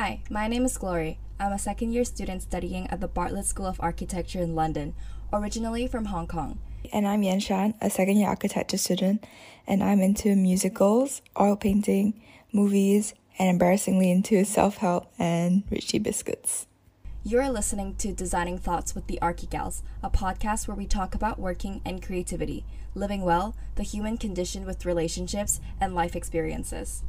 Hi, my name is Glory. I'm a second year student studying at the Bartlett School of Architecture in London, originally from Hong Kong. And I'm Yan Shan, a second year architecture student, and I'm into musicals, oil painting, movies, and embarrassingly into self help and Rich Tea biscuits. You're listening to Designing Thoughts with the Archigals, a podcast where we talk about working and creativity, living well, the human condition with relationships, and life experiences.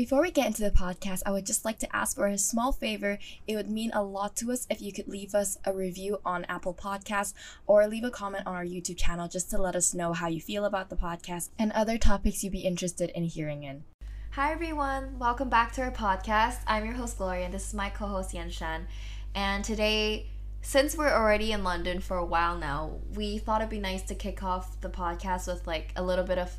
Before we get into the podcast, I would just like to ask for a small favor. It would mean a lot to us if you could leave us a review on Apple Podcasts or leave a comment on our YouTube channel just to let us know how you feel about the podcast and other topics you'd be interested in hearing in. Hi everyone, welcome back to our podcast. I'm your host Gloria and this is my co-host Yan Shan. And today, since we're already in London for a while now, we thought it'd be nice to kick off the podcast with like a little bit of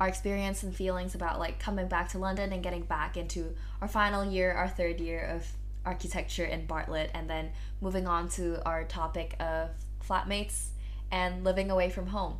our experience and feelings about like coming back to London and getting back into our final year, our third year of architecture in Bartlett, and then moving on to our topic of flatmates and living away from home.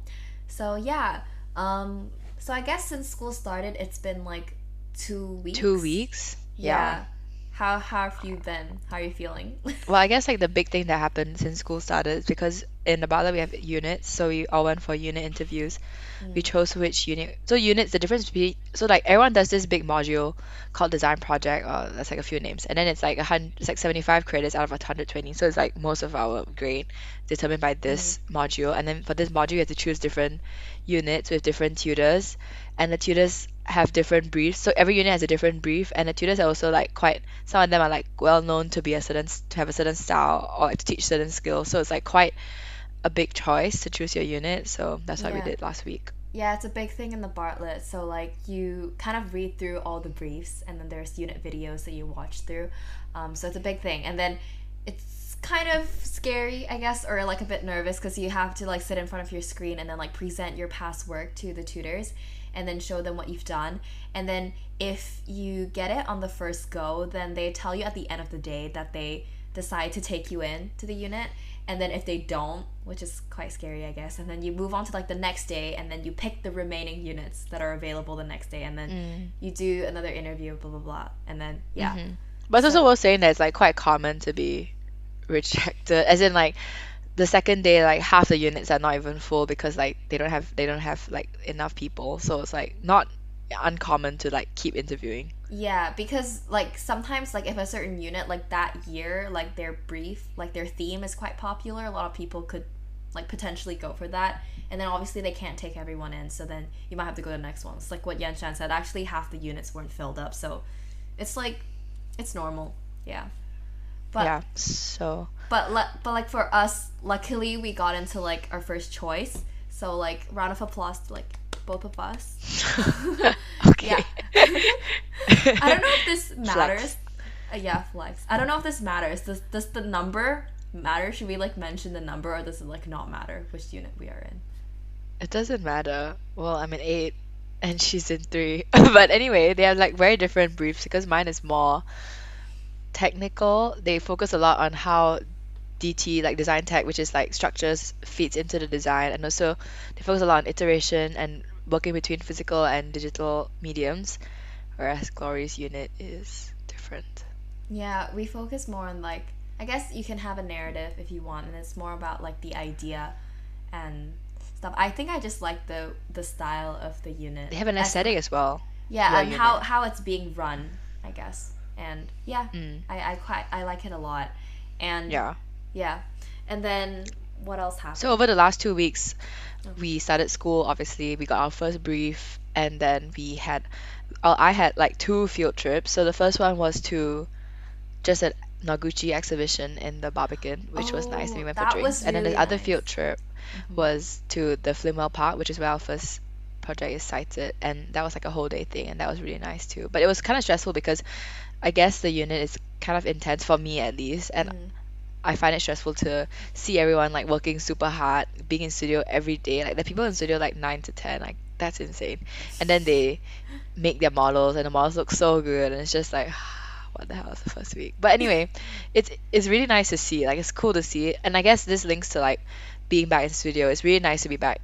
So yeah, um, so I guess since school started, it's been like two weeks. Two weeks. Yeah. yeah. How, how have you been? How are you feeling? well, I guess like the big thing that happened since school started is because in the Bartlett we have units, so we all went for unit interviews. Mm. We chose which unit. So units, the difference between so like everyone does this big module called design project, or that's like a few names, and then it's like a hundred, it's like seventy five credits out of 120. So it's like most of our grade determined by this mm. module, and then for this module you have to choose different units with different tutors, and the tutors have different briefs. So every unit has a different brief, and the tutors are also like quite. Some of them are like well known to be a certain to have a certain style or like to teach certain skills. So it's like quite a big choice to choose your unit. So that's what yeah. we did last week. Yeah, it's a big thing in the Bartlett. So like you kind of read through all the briefs, and then there's unit videos that you watch through. Um, so it's a big thing, and then it's kind of scary, I guess, or like a bit nervous because you have to like sit in front of your screen and then like present your past work to the tutors and then show them what you've done. And then if you get it on the first go, then they tell you at the end of the day that they decide to take you in to the unit. And then if they don't, which is quite scary, I guess, and then you move on to like the next day and then you pick the remaining units that are available the next day and then mm. you do another interview, blah, blah, blah. And then, yeah. Mm-hmm. But it's so, also worth saying that it's like quite common to be rejected, as in like the second day like half the units are not even full because like they don't have they don't have like enough people so it's like not uncommon to like keep interviewing yeah because like sometimes like if a certain unit like that year like their brief like their theme is quite popular a lot of people could like potentially go for that. And then obviously they can't take everyone in so then you might have to go to the next ones like what yan shan said actually half the units weren't filled up so it's like it's normal. Yeah. But yeah so. But le- but like for us, luckily we got into like our first choice. So like round of applause to like both of us. okay. I don't know if this matters. Uh, yeah, flex. I don't know if this matters. Does does the number matter? Should we like mention the number or does it like not matter which unit we are in? It doesn't matter. Well, I'm in eight and she's in three. but anyway, they have like very different briefs because mine is more technical. They focus a lot on how DT like design tech, which is like structures feeds into the design, and also they focus a lot on iteration and working between physical and digital mediums, whereas Glory's unit is different. Yeah, we focus more on like I guess you can have a narrative if you want, and it's more about like the idea and stuff. I think I just like the the style of the unit. They have an aesthetic as, as well. Yeah, and unit. how how it's being run, I guess. And yeah, mm. I I quite I like it a lot. And yeah yeah. And then what else happened? So over the last two weeks, we started school. Obviously, we got our first brief, and then we had, uh, I had like two field trips. So the first one was to just a Noguchi exhibition in the Barbican, which oh, was nice. And We went for drinks. and then the nice. other field trip mm-hmm. was to the Flimwell Park, which is where our first project is sited, and that was like a whole day thing, and that was really nice too. But it was kind of stressful because I guess the unit is kind of intense for me at least, and mm. I find it stressful to see everyone like working super hard, being in studio every day. Like the people in studio like nine to ten, like that's insane. And then they make their models, and the models look so good, and it's just like, what the hell is the first week? But anyway, it's it's really nice to see. Like it's cool to see, and I guess this links to like being back in studio. It's really nice to be back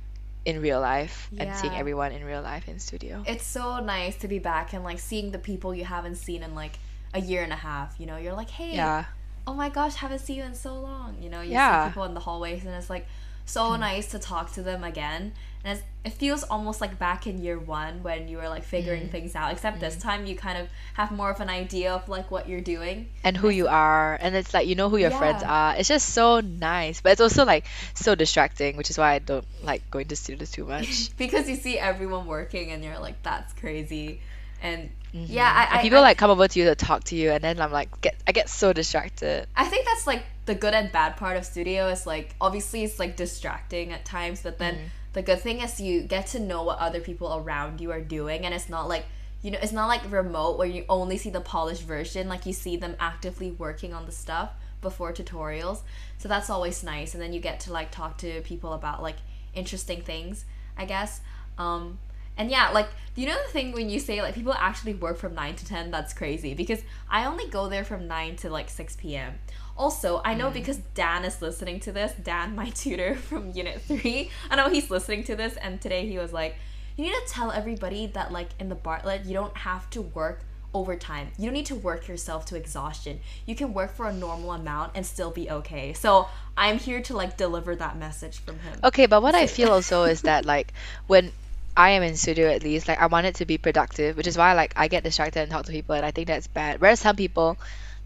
in real life yeah. and seeing everyone in real life in studio. It's so nice to be back and like seeing the people you haven't seen in like a year and a half. You know, you're like, hey, Yeah. Oh my gosh, haven't seen you in so long. You know, you Yeah. see people in the hallways, and it's like so hmm. nice to talk to them again. And it's, it feels almost like back in year one when you were like figuring hmm. things out. Except this hmm. time you kind of have more of an idea of like what you're doing. And who you are, and it's like you know who your friends are. It's just so nice, but it's also like so distracting, which is why I don't like going to studios too much. because you see everyone working and you're like that's crazy and yeah I, I, people I, like come over to you to talk to you, and then I'm like, get I get so distracted. I think that's like the good and bad part of studio is like obviously it's like distracting at times but then the good thing is you get to know what other people around you are doing and it's not like you know it's not like remote where you only see the polished version like you see them actively working on the stuff before tutorials. So that's always nice and then you get to like talk to people about like interesting things i guess. Um and yeah like do you know the thing when you say like people actually work from 9 to 10 that's crazy because i only go there from 9 to like 6 p.m also i know mm. because dan is listening to this dan my tutor from unit 3 i know he's listening to this and today he was like you need to tell everybody that like in the bartlett you don't have to work overtime. You don't need to work yourself to exhaustion. You can work for a normal amount and still be okay. So i'm here to like deliver that message from him. Okay, but what I feel also is that like when I am in studio at least, like I want it to be productive, which is why like I get distracted and talk to people, and I think that's bad. Whereas some people,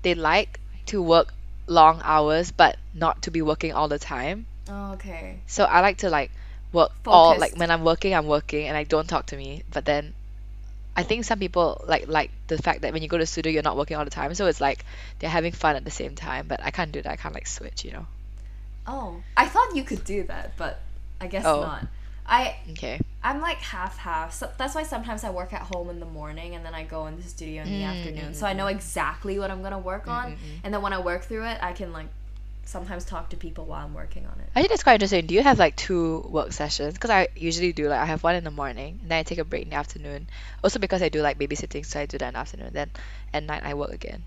they like to work long hours, but not to be working all the time. Oh, okay So I like to like work all like when I'm working, I'm working, and like don't talk to me. But then, I think some people like like the fact that when you go to studio, you're not working all the time. So it's like they're having fun at the same time. But I can't do that. I can't like switch, you know. Oh, I thought you could do that, but I guess Oh. not. I Okay. I'm like half half. So that's why sometimes I work at home in the morning and then I go in the studio in the mm, afternoon. So I know mm-hmm. exactly what I'm gonna work on, mm, mm, and then when I work through it, I can like sometimes talk to people while I'm working on it. I think that's quite interesting. Do you have like two work sessions? Because I usually do like I have one in the morning, and then I take a break in the afternoon. Also because I do like babysitting, so I do that in the afternoon. Then at night I work again.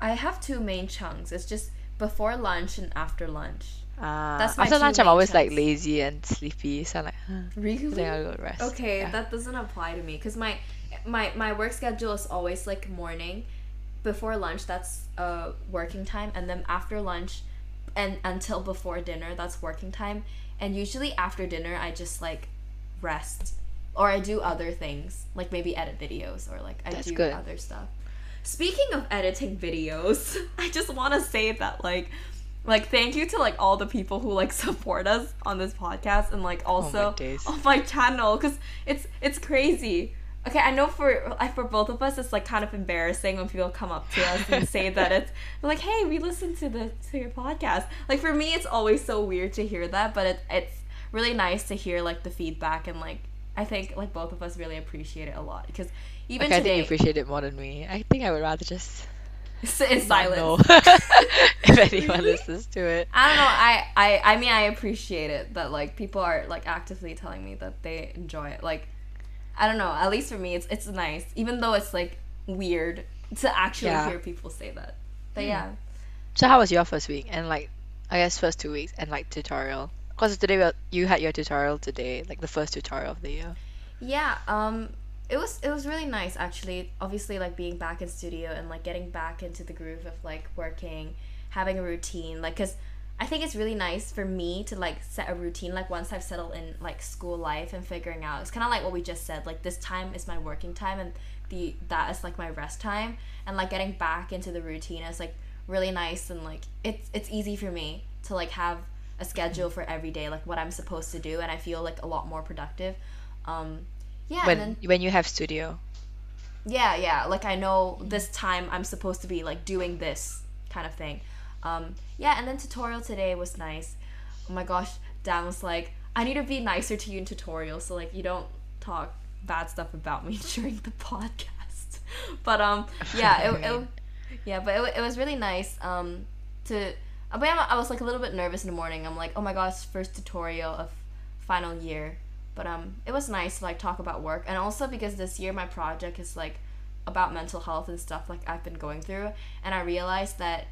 I have two main chunks. It's just before lunch and after lunch. Uh, That's my after two lunch, I'm main always like lazy and sleepy, so I'm like, huh, I think Really? I'll go rest. Okay, Yeah. that doesn't apply to me because my my my work schedule is always like morning, before lunch that's uh working time, and then after lunch, and until before dinner that's working time, and usually after dinner I just like rest or I do other things like maybe edit videos or like I That's do good. other stuff. Speaking of editing videos, I just want to say that like like thank you to like all the people who like support us on this podcast and like oh, also days. on my channel because it's it's crazy. Okay, I know for I- for both of us, it's like kind of embarrassing when people come up to us and say that it's like, "Hey, we listened to the to your podcast." Like for me, it's always so weird to hear that, but it, it's really nice to hear like the feedback and like I think like both of us really appreciate it a lot because even Okay, I think today, you appreciate it more than me. I think I would rather just sit in silence. If anyone listens to it. I don't know. I, I I mean I appreciate it that like people are like actively telling me that they enjoy it. Like I don't know. At least for me, it's it's nice, even though it's like weird to actually Yeah. hear people say that. But yeah, So how was your first week and like I guess first two weeks and like tutorial? Because today you had your tutorial today, like the first tutorial of the year. yeah. Um, it was it was really nice actually. Obviously, like being back in studio and like getting back into the groove of like working, having a routine. Like, cause I think it's really nice for me to like set a routine. Like once I've settled in like school life and figuring out, it's kind of like what we just said. Like this time is my working time and the that is like my rest time. And like getting back into the routine is like really nice and like it's it's easy for me to like have a schedule for every day, like what I'm supposed to do, and I feel like a lot more productive. Um, yeah, when and then when you have studio. yeah, yeah. Like I know this time I'm supposed to be like doing this kind of thing. Um, yeah, and then tutorial today was nice. Oh my gosh, Dan was like, I need to be nicer to you in tutorial, so like you don't talk bad stuff about me during the podcast. But um, yeah, it, it yeah, but it, it was really nice um to. But I was like a little bit nervous in the morning. I'm like, oh my gosh, first tutorial of final year. But um, it was nice to like talk about work, and also because this year my project is like about mental health and stuff like I've been going through, and I realized that,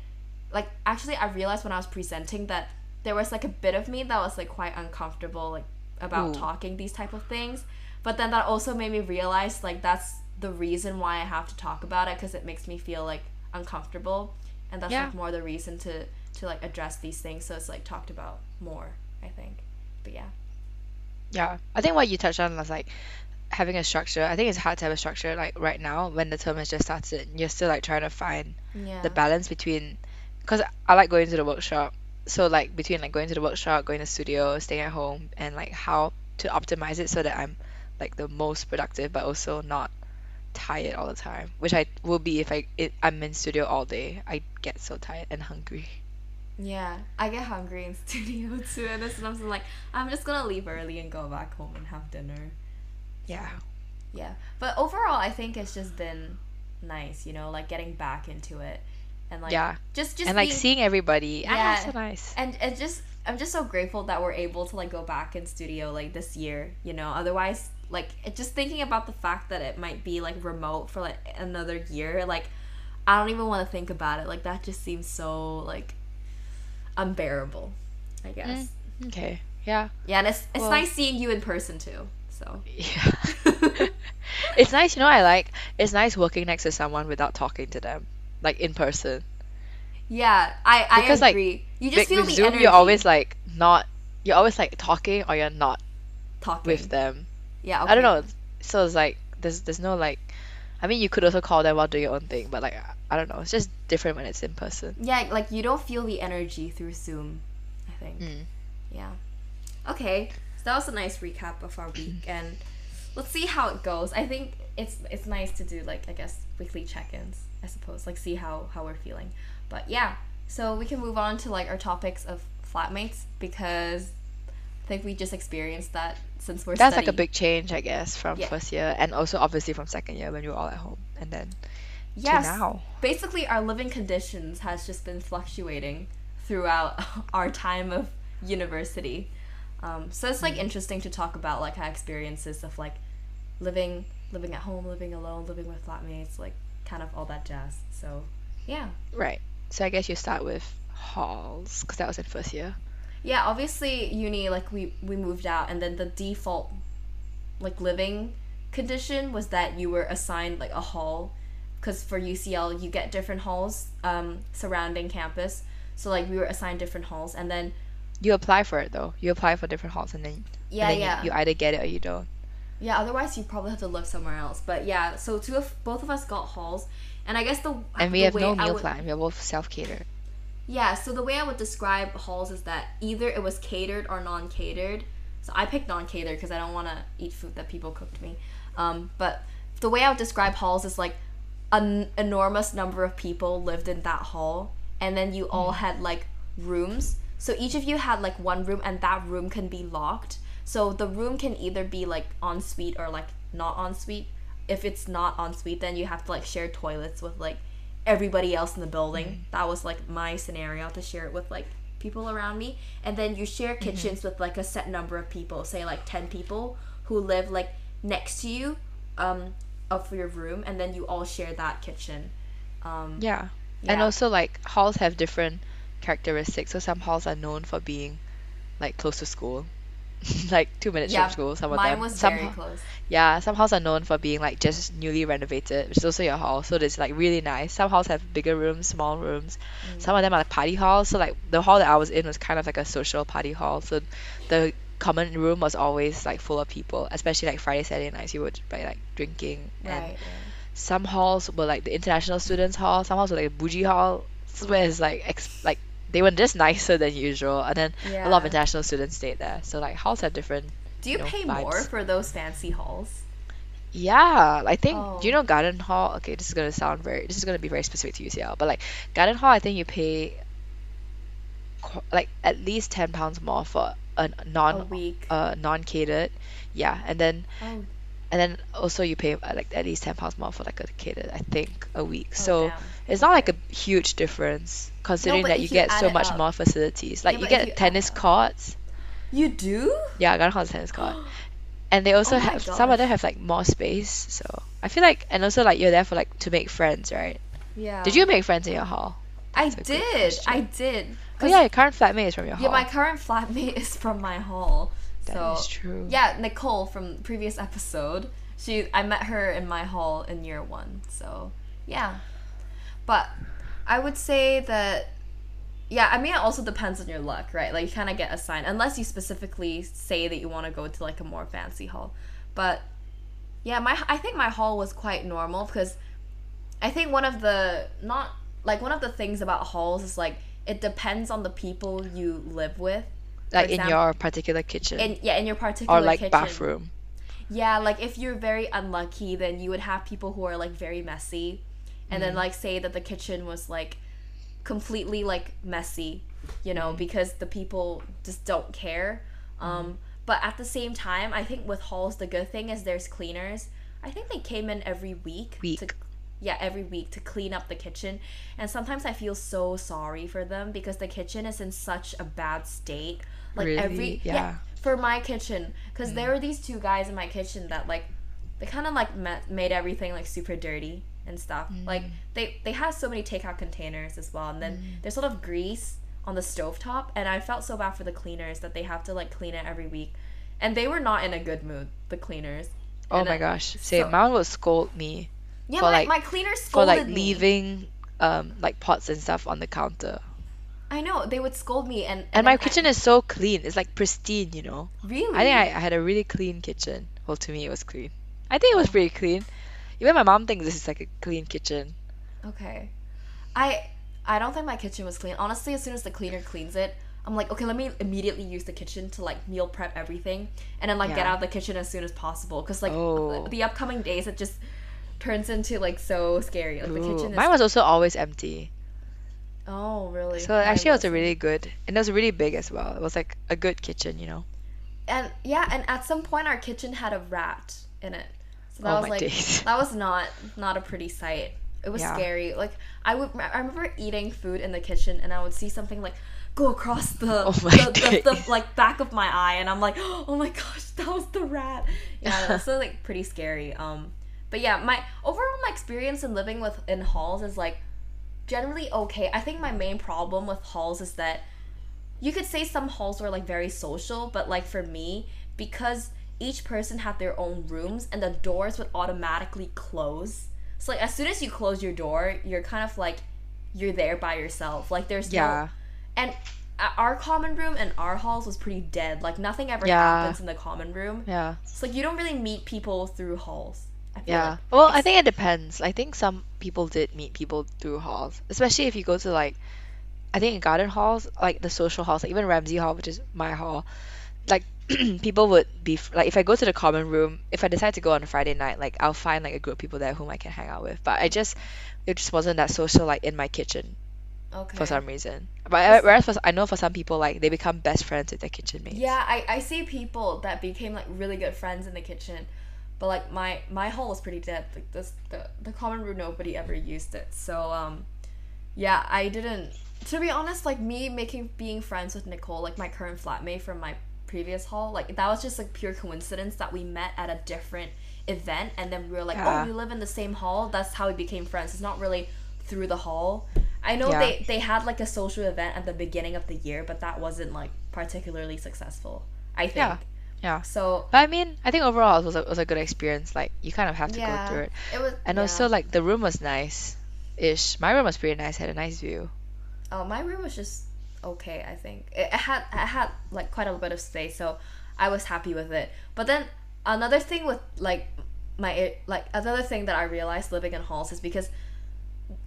like, actually I realized when I was presenting that there was like a bit of me that was like quite uncomfortable like about Ooh. talking these type of things, but then that also made me realize like that's the reason why I have to talk about it because it makes me feel like uncomfortable, and that's Yeah. like more the reason to to like address these things. So it's like talked about more. I think, but yeah. Yeah, I think what you touched on was like having a structure. I think it's hard to have a structure like right now when the term has just started. You're still like trying to find Yeah. the balance between, because I like going to the workshop. So like between like going to the workshop, going to studio, staying at home, and like how to optimize it so that I'm like the most productive, but also not tired all the time. Which I will be if I it, I'm in studio all day. I get so tired and hungry. Yeah, I get hungry in studio too, and this I'm like, I'm just gonna leave early and go back home and have dinner. Yeah. Yeah, but overall, I think it's just been nice, you know, like getting back into it, and like Yeah. just just and like seeing everybody. Yeah. Ah, so nice. and and just I'm just so grateful that we're able to like go back in studio like this year, you know. Otherwise, like it, just thinking about the fact that it might be like remote for like another year, like I don't even want to think about it. Like that just seems so like unbearable, I guess. Okay. Yeah. Yeah, and it's it's Well- nice seeing you in person too. So Yeah. it's nice, you know, I like it's nice working next to someone without talking to them, like in person. yeah, I I Because, like, agree. you just Like feel with the Zoom, energy you're always like not, you're always like talking or you're not talking with them. Yeah, I don't know. So it's like there's there's no like, I mean, you could also call them while doing your own thing, but like I don't know, it's just different when it's in person. Yeah, like you don't feel the energy through Zoom. I think. Mm. Yeah. Okay, so that was a nice recap of our week, and let's see how it goes. I think it's it's nice to do like I guess weekly check-ins. I suppose like see how how we're feeling. But yeah, so we can move on to like our topics of flatmates because I think we just experienced that since we're That's like a big change, I guess, from Yeah. first year and also obviously from second year when we were all at home, and then yes. to now. basically our living conditions has just been fluctuating throughout our time of university um, so it's like interesting to talk about like our experiences of like living living at home living alone living with flatmates like kind of all that jazz so yeah Right. So I guess you start with halls because that was in first year. yeah obviously uni like we we moved out and then the default like living condition was that you were assigned like a hall because for ucl you get different halls um, surrounding campus so like we were assigned different halls and then You apply for it though. You apply for different halls and then yeah and then yeah You, you either get it or you don't. Yeah otherwise you probably have to live somewhere else but yeah so two of both of us got halls and i guess the And we the have no meal would- plan. We're both self catered. Yeah, so the way I would describe halls is that either it was catered or non catered. So I picked non catered because I don't want to eat food that people cooked me. Um, but the way I would describe halls is like an enormous number of people lived in that hall, and then you all had like rooms. So each of you had like one room, and that room can be locked. So the room can either be like en suite or like not en suite. If it's not en suite, then you have to like share toilets with like everybody else in the building. That was like my scenario to share it with like people around me. And then you share kitchens with like a set number of people, say like 10 people who live like next to you um of your room and then you all share that kitchen. Um Yeah. And also like halls have different characteristics. So some halls are known for being like close to school. like two minutes yeah, from school, some of mine them. was some very close. Yeah, some halls are known for being like just newly renovated, which is also your hall. So it's like really nice. Some halls have bigger rooms, small rooms. Mm. Some of them are like party halls. So like the hall that I was in was kind of like a social party hall. So the common room was always like full of people, especially like Friday, Saturday nights. You would be like drinking. And right. some halls were like the international students hall. Some halls were like a bougie hall. Where it's like ex- like they were just nicer than usual. And then a lot of international students stayed there. So like halls have different. Do you know, pay more for those fancy halls? Yeah, I think Oh. do you know Garden Hall? Okay, this is gonna sound very this is gonna be very specific to UCL, but like Garden Hall, I think you pay like at least ten pounds more for a A non week. uh non catered, yeah, and then oh, and then also you pay uh, like at least ten pounds more for like a kid I think a week. oh, So damn. it's not like a huge difference considering but that you you get so much up- more facilities. Like Yeah, you get you tennis courts. You do? Yeah, Garden Hall has a tennis court. And they also Oh have some of them have like more space, so I feel like and also like you're there for like to make friends, right? Yeah. Did you make friends in your hall? I That's a good did. I did. Oh yeah, your current flatmate is from your hall. Yeah, my current flatmate is from my hall. That so is true. Yeah, Nicole from previous episode. She I met her in my hall in year one. So yeah. but I would say that yeah, I mean it also depends on your luck, right? Like you kind of get assigned unless you specifically say that you want to go to like a more fancy hall. But yeah, my I think my hall was quite normal because I think one of the not like one of the things about halls is like it depends on the people you live with. Like in your particular kitchen in yeah in your particular or like kitchen. bathroom. Yeah, like if you're very unlucky, then you would have people who are like very messy, and Mm. then like say that the kitchen was like completely like messy, you know, Mm. because the people just don't care. Um, but at the same time, I think with halls, the good thing is there's cleaners. I think they came in every week. Week. To, yeah, every week to clean up the kitchen. And sometimes I feel so sorry for them because the kitchen is in such a bad state. Like every yeah, Yeah. for my kitchen because Mm. there were these two guys in my kitchen that like they kind of like ma- made everything like super dirty and stuff Mm. like they they have so many takeout containers as well and then Mm. there's sort of grease on the stovetop and i felt so bad for the cleaners that they have to like clean it every week and they were not in a good mood the cleaners Oh And my gosh. Say so- mom would scold me yeah for, my, like- my cleaner for like me. leaving um like pots and stuff on the counter. i know they would scold me and And my then I- kitchen is so clean. It's like pristine, you know. really I think I, I had a really clean kitchen. Well, to me, it was clean. I think it was pretty clean. Even my mom thinks this is like a clean kitchen. Okay. I I don't think my kitchen was clean. Honestly, as soon as the cleaner cleans it, I'm like, okay, let me immediately use the kitchen to like meal prep everything and then like get out of the kitchen as soon as possible cuz like Oh. the, the upcoming days it just turns into like so scary. Like the kitchen is Mine was also always empty. Oh, really? So Mine actually, it was a really good, and it was really big as well. It was like a good kitchen, you know. And yeah, and at some point our kitchen had a rat in it. So that Oh was my like days. that was not not a pretty sight. It was Yeah. scary. Like I would I remember eating food in the kitchen and I would see something like go across the Oh the, the, the, like back of my eye and I'm like, "Oh my gosh, that was the rat." Yeah, so like pretty scary. Um but yeah, my overall my experience in living with in halls is like generally okay. I think my main problem with halls is that you could say some halls were like very social, but like for me, because each person had their own rooms and the doors would automatically close. So like as soon as you close your door, you're kind of like you're there by yourself. Like there's Yeah. no and our common room and our halls was pretty dead. Like nothing ever Yeah. happens in the common room. Yeah. It's like you don't really meet people through halls. I Yeah. like. Well, I think it depends. I think some people did meet people through halls, especially if you go to like, I think in garden halls, like the social halls, like even Ramsay Hall, which is my hall, like people would be like if I go to the common room, if I decide to go on a Friday night, like I'll find like a group of people there whom I can hang out with. But I just, it just wasn't that social like in my kitchen Okay. for some reason. But whereas for, I know for some people like they become best friends with their kitchen mates. Yeah, I, I see people that became like really good friends in the kitchen, but like my my hall was pretty dead. Like this the the common room nobody ever used it. So um, yeah, I didn't. To be honest, like me making being friends with Nicole, like my current flatmate from my previous hall, like that was just like pure coincidence that we met at a different event, and then we were like, Yeah. oh, we live in the same hall. That's how we became friends. It's not really through the hall. I know Yeah. they they had like a social event at the beginning of the year, but that wasn't like particularly successful. I think. Yeah. Yeah. So But I mean, I think overall it was a, it was a good experience. Like you kind of have to yeah, go through it. it was. And yeah. also like the room was nice ish. My room was pretty nice, had a nice view. Oh, my room was just okay. I think it, it had it had like quite a bit of space, so I was happy with it. But then another thing with like my like another thing that I realized living in halls is because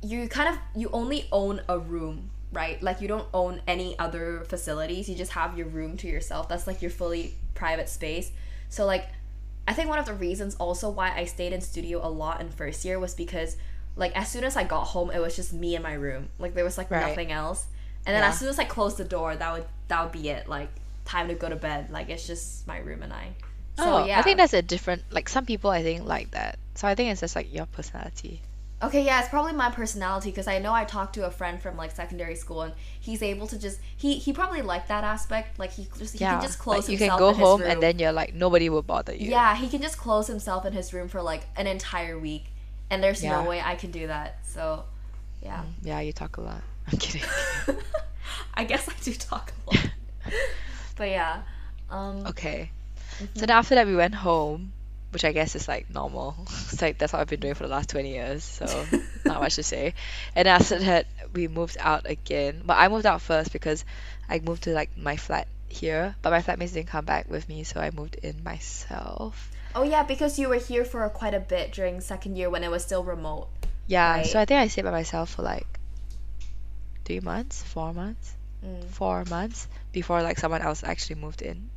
you kind of you only own a room right like you don't own any other facilities you just have your room to yourself that's like your fully private space so like i think one of the reasons also why i stayed in studio a lot in first year was because like as soon as i got home it was just me in my room like there was like Right. nothing else and then Yeah. as soon as i closed the door that would that would be it like time to go to bed like it's just my room and i so oh, yeah I think that's a different. Like some people, I think like that. So I think it's just like your personality. Okay, yeah, it's probably my personality because I know I talked to a friend from like secondary school and he's able to just he he probably liked that aspect. Like he just he yeah. can just close like you himself can go in home and then you're like nobody will bother you. yeah, he can just close himself in his room for like an entire week, and there's Yeah. no way I can do that. So, yeah, Yeah, you talk a lot. I'm kidding. I guess I do talk a lot. but yeah, um, Okay. Mm-hmm. So then after that we went home which I guess is like normal. It's like that's what I've been doing for the last 20 years, so not much to say. And after that, we moved out again. But I moved out first because I moved to like my flat here, but my flatmates didn't come back with me, so I moved in myself. Oh yeah, because you were here for quite a bit during second year when it was still remote. Yeah, so I think I stayed by myself for like three months, four months, Mm. four months before like someone else actually moved in.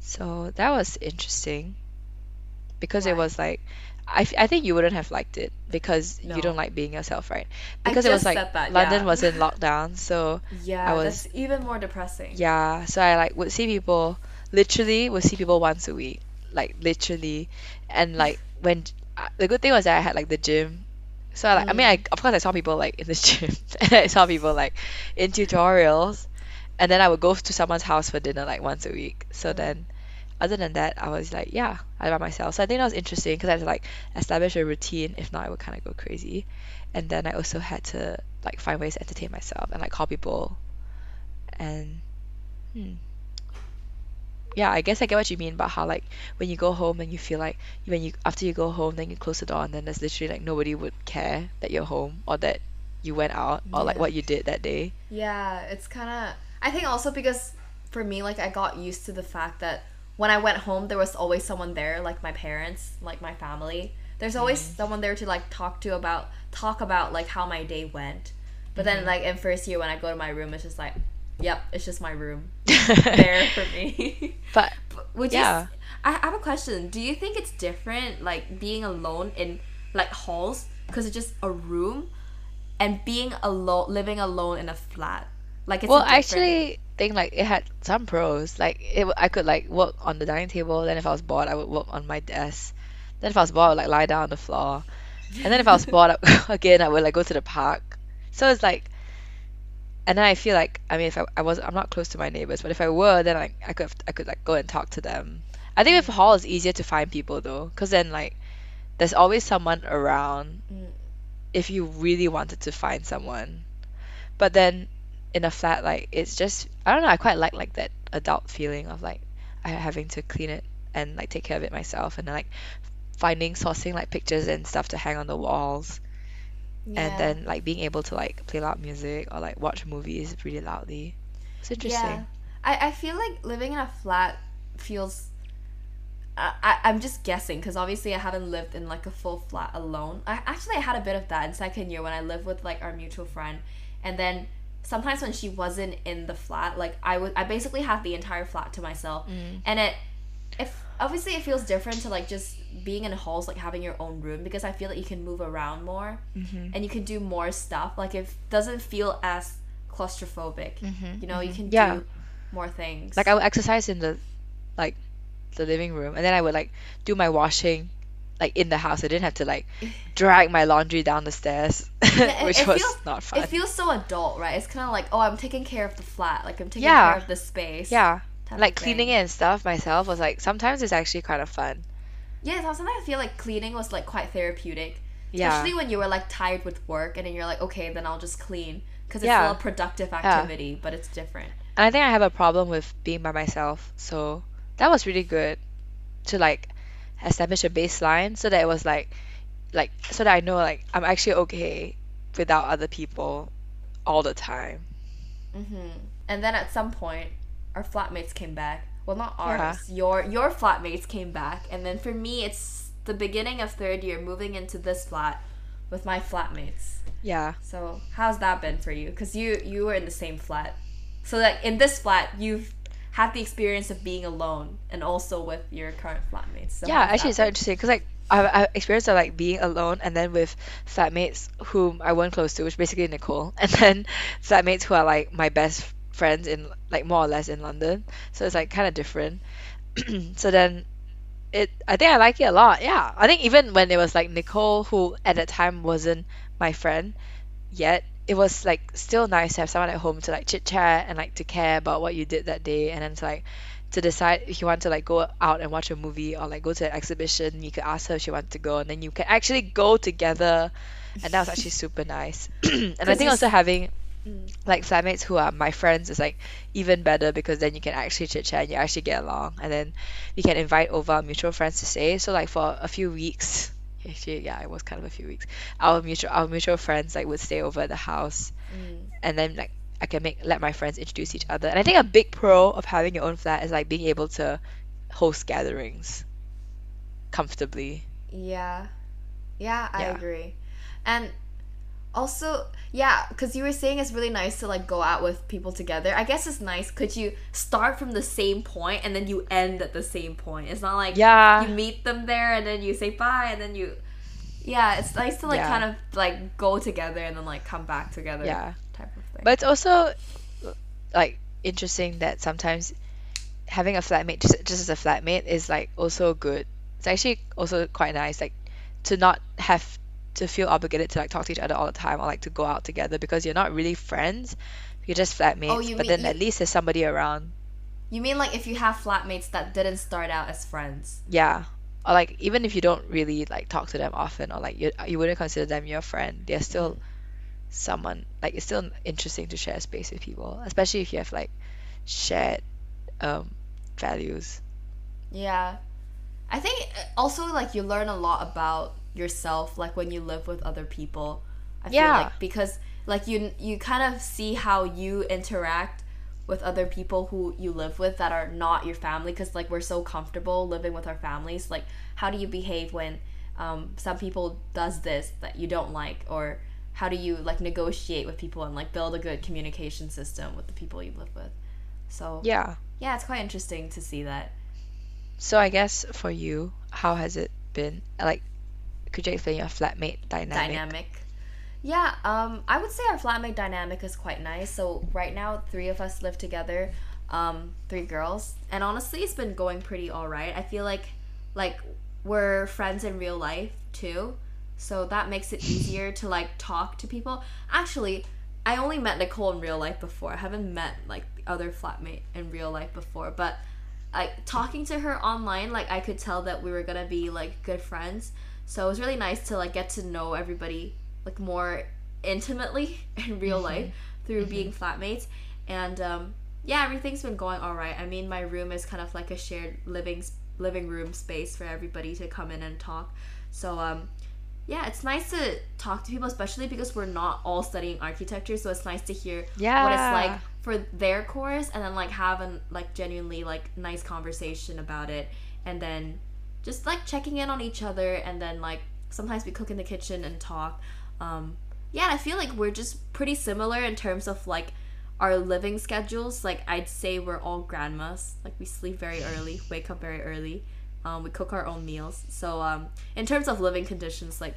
So that was interesting because it was like I, I think you wouldn't have liked it because you don't like being yourself, right? Because it was like that, London yeah. was in lockdown, so Yeah, I was that's even more depressing. yeah, so I like would see people literally would see people once a week, like literally, and like when uh, the good thing was that I had like the gym, so I, like I mean I Mm. of course I saw people like in the gym and I saw people like in tutorials, and then I would go to someone's house for dinner like once a week. So Mm. then, other than that, I was like yeah, I by myself. So I think that was interesting because I had to like establish a routine. If not, I would kind of go crazy, and then I also had to like find ways to entertain myself and like call people and. Hmm. Yeah, I guess I get what you mean about how like when you go home and you feel like when you after you go home then you close the door and then there's literally like nobody would care that you're home or that you went out or like what you did that day. Yeah, it's kind of. I think also because for me, like, I got used to the fact that when I went home, there was always someone there, like my parents, like my family. There's always Mm. someone there to like talk to about talk about like how my day went. But Mm-hmm. then like in first year when I go to my room, it's just like, yep, it's just my room there for me. But Would you? Yeah. s- I have a question. Do you think it's different, like being alone in like halls, because it's just a room, and being alone, living alone in a flat? Like it's well, different- actually think like it had some pros. Like it, I could like work on the dining table. Then if I was bored, I would work on my desk. Then if I was bored, I would like lie down on the floor. And then if I was bored again, I would like go to the park. So it's like, and then I feel like I mean, if I, I was, I'm not close to my neighbors, but if I were, then I, I could I could like go and talk to them. I think with hall it's easier to find people though, because then like there's always someone around Mm. if you really wanted to find someone. But then in a flat, like it's just I don't know. I quite like like that adult feeling of like I having to clean it and like take care of it myself, and then like finding sourcing like pictures and stuff to hang on the walls, Yeah. and then like being able to like play loud music or like watch movies really loudly. It's interesting. Yeah, I, I feel like living in a flat feels. I, I I'm just guessing because obviously I haven't lived in like a full flat alone. I actually I had a bit of that in second year when I lived with like our mutual friend, and then sometimes when she wasn't in the flat, like I would I basically had the entire flat to myself, mm. and it if obviously it feels different to like just being in halls like having your own room because I feel that you can move around more mm-hmm. and you can do more stuff. Like it doesn't feel as claustrophobic. Mm-hmm. You know, you mm-hmm. can Yeah. do more things. Like I would exercise in the like the living room, and then I would like do my washing like in the house. I didn't have to like drag my laundry down the stairs, Yeah, it- which was feels- not fun. It feels so adult, right? It's kind of like, oh, I'm taking care of the flat. Like I'm taking Yeah. care of the space. Yeah. Like cleaning it and stuff myself was like sometimes it's actually kind of fun. Yeah, sometimes I feel like cleaning was like quite therapeutic. Yeah. Especially when you were like tired with work and then you're like, okay, then I'll just clean because it's Yeah. still a productive activity, but it's different. And I think I have a problem with being by myself. So that was really good to like establish a baseline so that it was like like so that I know like I'm actually okay without other people all the time. hmm And then at some point, our flatmates came back. Well, not Yeah. ours. Your your flatmates came back, and then for me, it's the beginning of third year, moving into this flat with my flatmates. Yeah. So how's that been for you? Because you you were in the same flat. So like in this flat, you've had the experience of being alone, and also with your current flatmates. So Yeah, actually it's so interesting because like I've, I've experienced of like being alone and then with flatmates whom I weren't close to, which basically Nicole, and then flatmates who are like my best friends in like more or less in London. So it's like kind of different. so then it I think I like it a lot. Yeah. I think even when it was like Nicole who at that time wasn't my friend yet, it was like still nice to have someone at home to like chit chat and like to care about what you did that day. And then to like to decide if you want to like go out and watch a movie or like go to an exhibition, you could ask her if she wanted to go. And then you can actually go together. And that was actually super nice. and I think also having Mm. like flatmates who are my friends is like even better because then you can actually chit chat and you actually get along. And then you can invite over mutual friends to stay. So like for a few weeks actually yeah it was kind of a few weeks our mutual our mutual friends like would stay over at the house Mm. and then like I can make let my friends introduce each other and I think a big pro of having your own flat is like being able to host gatherings comfortably Yeah. Yeah, I Yeah. agree. And also, yeah, because you were saying it's really nice to like go out with people together. I guess it's nice. Could you start from the same point and then you end at the same point? It's not like yeah you meet them there and then you say bye and then you. Yeah, it's nice to like Yeah. kind of like go together and then like come back together. yeah Type of thing. But it's also like interesting that sometimes having a flatmate just just as a flatmate is like also good. It's actually also quite nice like to not have to feel obligated to like talk to each other all the time or like to go out together because you're not really friends. You're just flatmates, Oh, you but mean- then you- at least there's somebody around. you mean like if you have flatmates that didn't start out as friends? Yeah. Or like even if you don't really like talk to them often or like you you wouldn't consider them your friend, they're still someone like it's still interesting to share space with people, especially if you have like shared um values. Yeah. I think uh, also like you learn a lot about yourself like when you live with other people. I feel like because like you you kind of see how you interact with other people who you live with that are not your family because like we're so comfortable living with our families like how do you behave when um, some people does this that you don't like or how do you like negotiate with people and like build a good communication system with the people you live with so Yeah. yeah it's quite interesting to see that So I guess for you, how has it been? Like, could you explain your flatmate dynamic? dynamic. Yeah, um, I would say our flatmate dynamic is quite nice. So right now, three of us live together, um, three girls, and honestly, it's been going pretty all right. I feel like, like we're friends in real life too, so that makes it easier to like talk to people. Actually, I only met Nicole in real life before. I haven't met like the other flatmate in real life before, but like talking to her online, like I could tell that we were gonna be like good friends. So it was really nice to like get to know everybody like more intimately in real life through being flatmates. And um, yeah, everything's been going all right. I mean, my room is kind of like a shared living living room space for everybody to come in and talk. So um, yeah, it's nice to talk to people, especially because we're not all studying architecture. So it's nice to hear yeah. what it's like for their course, and then like have an like genuinely like nice conversation about it, and then just like checking in on each other, and then like sometimes we cook in the kitchen and talk. Um, yeah, I feel like we're just pretty similar in terms of like our living schedules. Like I'd say we're all grandmas. Like we sleep very early, wake up very early. Um, we cook our own meals. So um, in terms of living conditions, like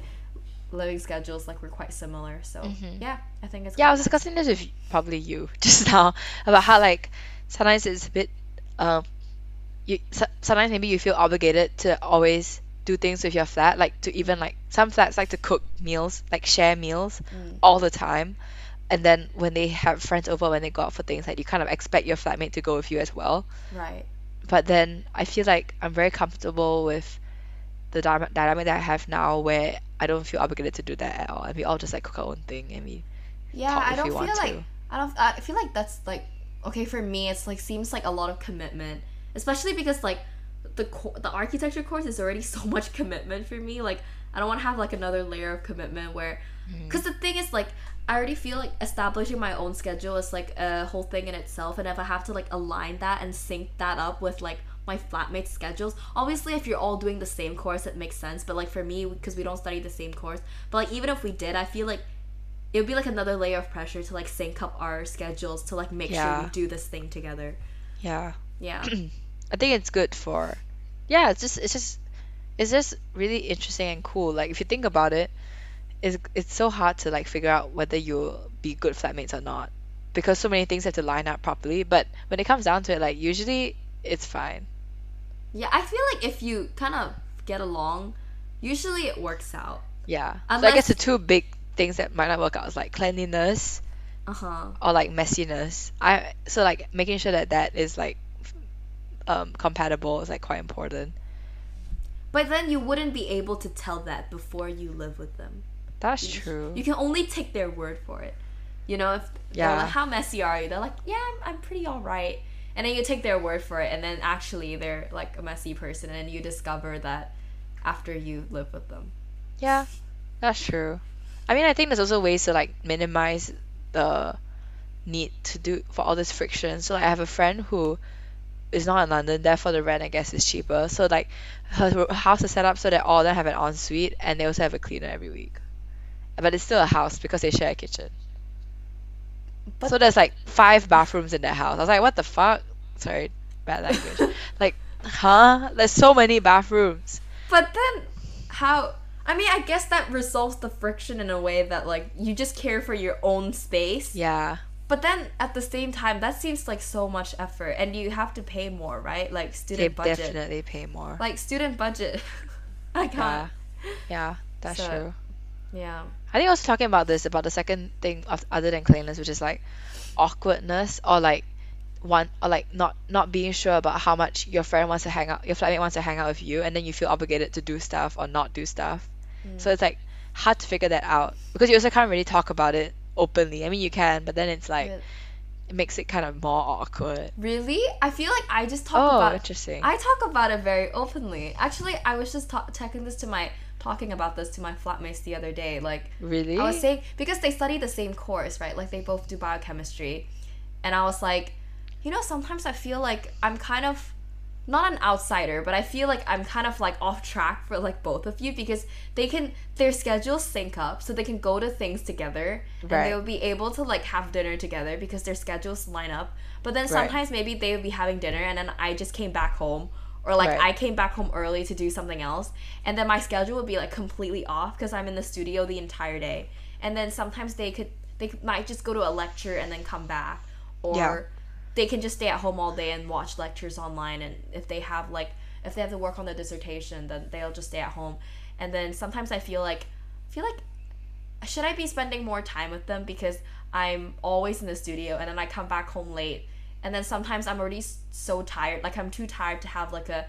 living schedules, like we're quite similar. So yeah, I think it's Yeah, I was discussing this with probably you just now about how like sometimes it's a bit um you so- sometimes maybe you feel obligated to always do things with your flat like to even like some flats like to cook meals like share meals Mm. all the time and then when they have friends over when they go out for things like you kind of expect your flatmate to go with you as well right. but then I feel like I'm very comfortable with the dynamic that I have now where I don't feel obligated to do that at all and we all just like cook our own thing and we Yeah, I don't feel like to. I don't. I feel like that's like okay for me. It's like seems like a lot of commitment, especially because like the co- the architecture course is already so much commitment for me. Like I don't want to have like another layer of commitment where, Mm-hmm. because the thing is like I already feel like establishing my own schedule is like a whole thing in itself, and if I have to like align that and sync that up with like my flatmates' schedules, obviously if you're all doing the same course, it makes sense. But like for me, because we don't study the same course, but like even if we did, I feel like it would be like another layer of pressure to like sync up our schedules to like make sure we do this thing together. yeah Yeah. I think it's good for yeah it's just it's just it's just really interesting and cool. Like if you think about it it's it's so hard to like figure out whether you'll be good flatmates or not because so many things have to line up properly. But when it comes down to it like usually it's fine. Yeah, I feel like if you kind of get along, usually it works out. yeah. So I guess the two big things that might not work out is like cleanliness Uh-huh. or like messiness. I so like making sure that that is like um compatible is like quite important But then you wouldn't be able to tell that before you live with them. that's true You can only take their word for it. You know, if they're Yeah. like, how messy are you? They're like, yeah, I'm, I'm pretty all right. And then you take their word for it, and then actually they're like a messy person, and you discover that after you live with them. Yeah, that's true. I mean, I think there's also ways to like minimize the need to do for all this friction. So like I have a friend who is not in London, therefore the rent I guess is cheaper. So like her house is set up so that all of them have an ensuite and they also have a cleaner every week. But it's still a house because they share a kitchen. But- so there's like five bathrooms in that house. I was like, what the fuck? Sorry, bad language. like, huh? There's so many bathrooms. But then, how? I mean, I guess that resolves the friction in a way that like you just care for your own space. Yeah. But then at the same time, that seems like so much effort, and you have to pay more, right? Like They student budget. definitely pay more. Like student budget. I Yeah. can't. Yeah, that's So- true. Yeah. I think I was talking about this about the second thing of other than cleanliness, which is like awkwardness or like one or like not not being sure about how much your friend wants to hang out, your flatmate wants to hang out with you, and then you feel obligated to do stuff or not do stuff. So mm. it's like hard to figure that out because you also can't really talk about it openly. I mean, you can, but then it's like Re- it makes it kind of more awkward. Really? I feel like I just talk Oh, about interesting. I talk about it very openly. Actually, I was just ta- talking this to my talking about this to my flatmates the other day. Like Really? I was saying because they study the same course, right? Like they both do biochemistry. And I was like, you know, sometimes I feel like I'm kind of not an outsider, but I feel like I'm kind of like off track for like both of you because they can their schedules sync up so they can go to things together and Right. they'll be able to like have dinner together because their schedules line up. But then Right. sometimes maybe they would be having dinner and then I just came back home or like Right. I came back home early to do something else and then my schedule would be like completely off because I'm in the studio the entire day. And then sometimes they could they might just go to a lecture and then come back or Yeah. They can just stay at home all day and watch lectures online and if they have like if they have to work on their dissertation then they'll just stay at home and then sometimes i feel like I feel like should i be spending more time with them because i'm always in the studio and then i come back home late and then sometimes i'm already so tired like i'm too tired to have like a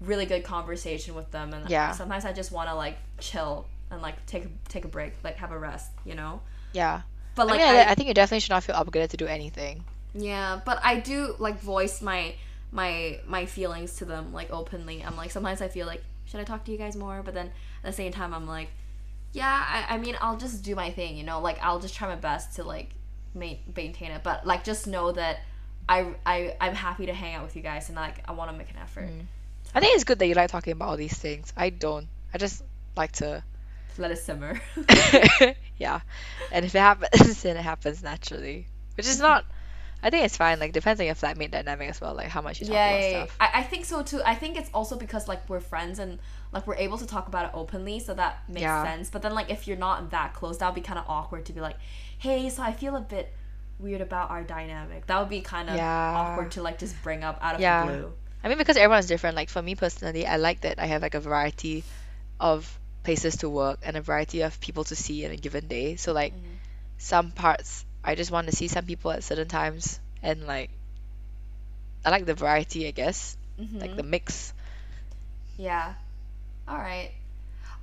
really good conversation with them and Yeah. sometimes i just want to like chill and like take a take a break like have a rest you know yeah. but I like mean, I, I, I think you definitely should not feel obligated to do anything. Yeah, but I do like voice my my my feelings to them like openly. I'm like sometimes I feel like should I talk to you guys more? But then at the same time I'm like, yeah, I, I mean I'll just do my thing, you know, like I'll just try my best to like ma- maintain it. But like just know that I I I'm happy to hang out with you guys and like I want to make an effort. Mm. I think it's good that you like talking about all these things. I don't. I just like to Let it simmer. yeah. And if it happens, then it happens naturally. Which is not I think it's fine, like depends on your flatmate dynamic as well, like how much you talk yeah, about yeah, yeah. stuff. I, I think so too. I think it's also because like we're friends and like we're able to talk about it openly, so that makes Yeah. sense. But then like if you're not that close, that would be kind of awkward to be like, hey, so I feel a bit weird about our dynamic. That would be kind of Yeah. awkward to like just bring up out of Yeah. the blue. I mean because everyone's different. Like for me personally, I like that I have like a variety of places to work and a variety of people to see in a given day. So like mm-hmm. some parts I just want to see some people at certain times and like I like the variety, I guess. Mm-hmm. Like the mix. Yeah. All right.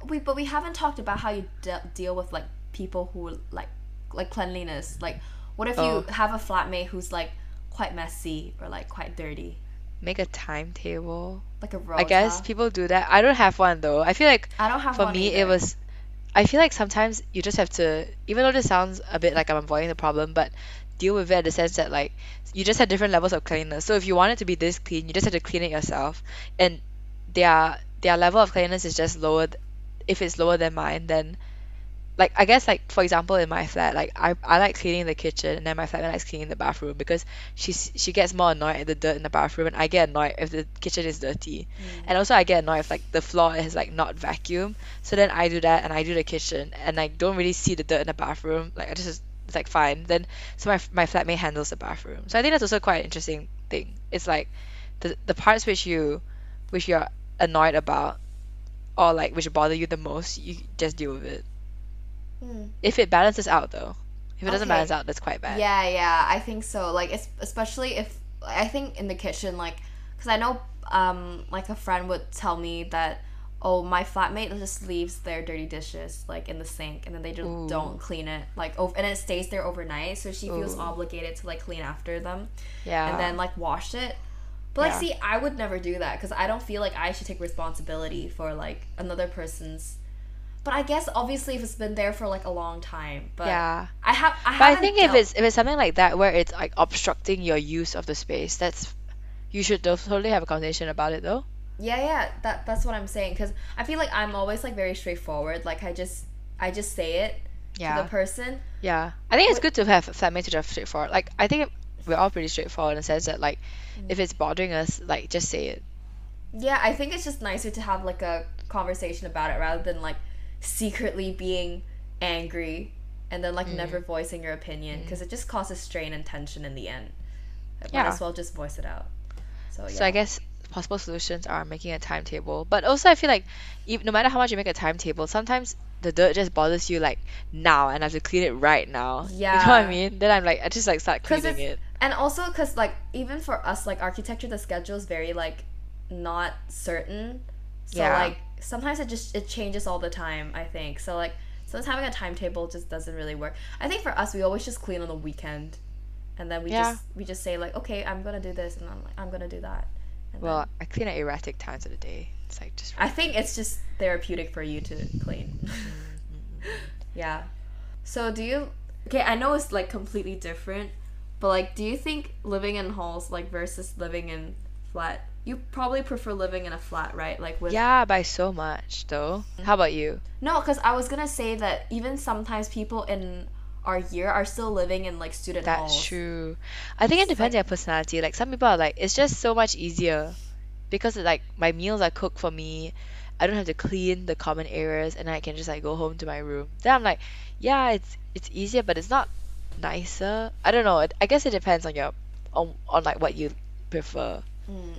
We but we haven't talked about how you de- deal with like people who like like cleanliness. Like, what if Oh. you have a flatmate who's like quite messy or like quite dirty, Make a timetable. like a rota? I guess people do that. I don't have one though. I feel like I don't have for me it was I feel like sometimes you just have to even though this sounds a bit like I'm avoiding the problem, but deal with it in the sense that like you just have different levels of cleanliness. So if you want it to be this clean, you just have to clean it yourself. And their their level of cleanliness is just lower if it's lower than mine, then like I guess like for example in my flat, like I I like cleaning the kitchen and then my flatmate likes cleaning the bathroom because she's she gets more annoyed at the dirt in the bathroom and I get annoyed if the kitchen is dirty. Mm. And also I get annoyed if like the floor is like not vacuum. So then I do that and I do the kitchen and I don't really see the dirt in the bathroom. Like I just it's like fine. Then so my my flatmate handles the bathroom. So I think that's also quite an interesting thing. It's like the the parts which you which you're annoyed about or like which bother you the most, you just deal with it. Hmm. If it balances out though. If it doesn't Okay. balance out, that's quite bad. Yeah, yeah, I think so. Like, es- especially if I think in the kitchen, like, because I know, um, like a friend would tell me that, oh my flatmate just leaves their dirty dishes like in the sink and then they just Ooh. don't clean it like over and it stays there overnight so she feels Ooh. obligated to like clean after them Yeah. and then like wash it but like Yeah. see i would never do that because i don't feel like i should take responsibility for like another person's but i guess obviously if it's been there for like a long time but yeah. i have i But I think if it's if it's something like that where it's like obstructing your use of the space, that's you should totally have a conversation about it though. Yeah, yeah, that that's what I'm saying. Because I feel like I'm always like very straightforward. Like I just I just say it to Yeah. the person. Yeah. I think it's good to have flatmates that are straightforward. Like I think we're all pretty straightforward in the sense that like Mm. if it's bothering us, like just say it. Yeah, I think it's just nicer to have like a conversation about it rather than like secretly being angry and then like Mm. never voicing your opinion because it just causes strain and tension in the end. Might Yeah. as well just voice it out. So yeah. So I guess possible solutions are making a timetable. But also I feel like if, no matter how much you make a timetable, sometimes the dirt just bothers you like now and I have to clean it right now. Yeah, You know what I mean? Then I'm like I just like start 'Cause cleaning it's- it. and also because like even for us like architecture the schedule is very like not certain so Yeah. like sometimes it just it changes all the time i think so like sometimes having a timetable just doesn't really work i think for us we always just clean on the weekend and then we Yeah. just we just say like okay i'm gonna do this and i'm like i'm gonna do that and then- Well, I clean at erratic times of the day. It's like just I think it's just therapeutic for you to clean. Mm-hmm. yeah. So do you Okay, I know it's like completely different, but like do you think living in halls like versus living in flat? You probably prefer living in a flat, right? Like with Yeah, by so much though. How about you? No, cuz I was going to say that even sometimes people in our year are still living in like student That's halls. true. I think it depends on your personality. Like some people are like, it's just so much easier because like my meals are cooked for me. I don't have to clean the common areas, and I can just like go home to my room. Then I'm like, yeah, it's it's easier, but it's not nicer. I don't know. I guess it depends on your on on like what you prefer. Mm.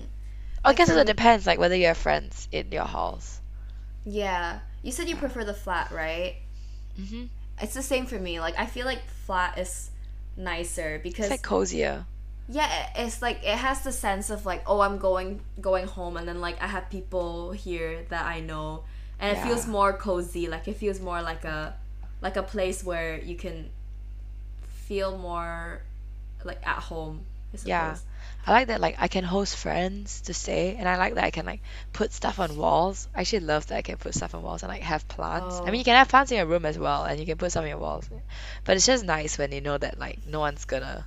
I Like guess it depends like whether you have friends in your halls. Yeah. You said you prefer the flat, right? Mhm. It's the same for me. Like I feel like flat is nicer because It's like cozier. yeah it's like it has the sense of like oh i'm going going home and then like i have people here that i know and it feels more cozy like it feels more like a like a place where you can feel more like at home I. Yeah. I like that like I can host friends to stay and I like that I can like put stuff on walls. I actually love that I can put stuff on walls and like have plants. I Oh. mean you oh. can have plants in your room as well and you can put some on your walls. But it's just nice when you know that like no one's gonna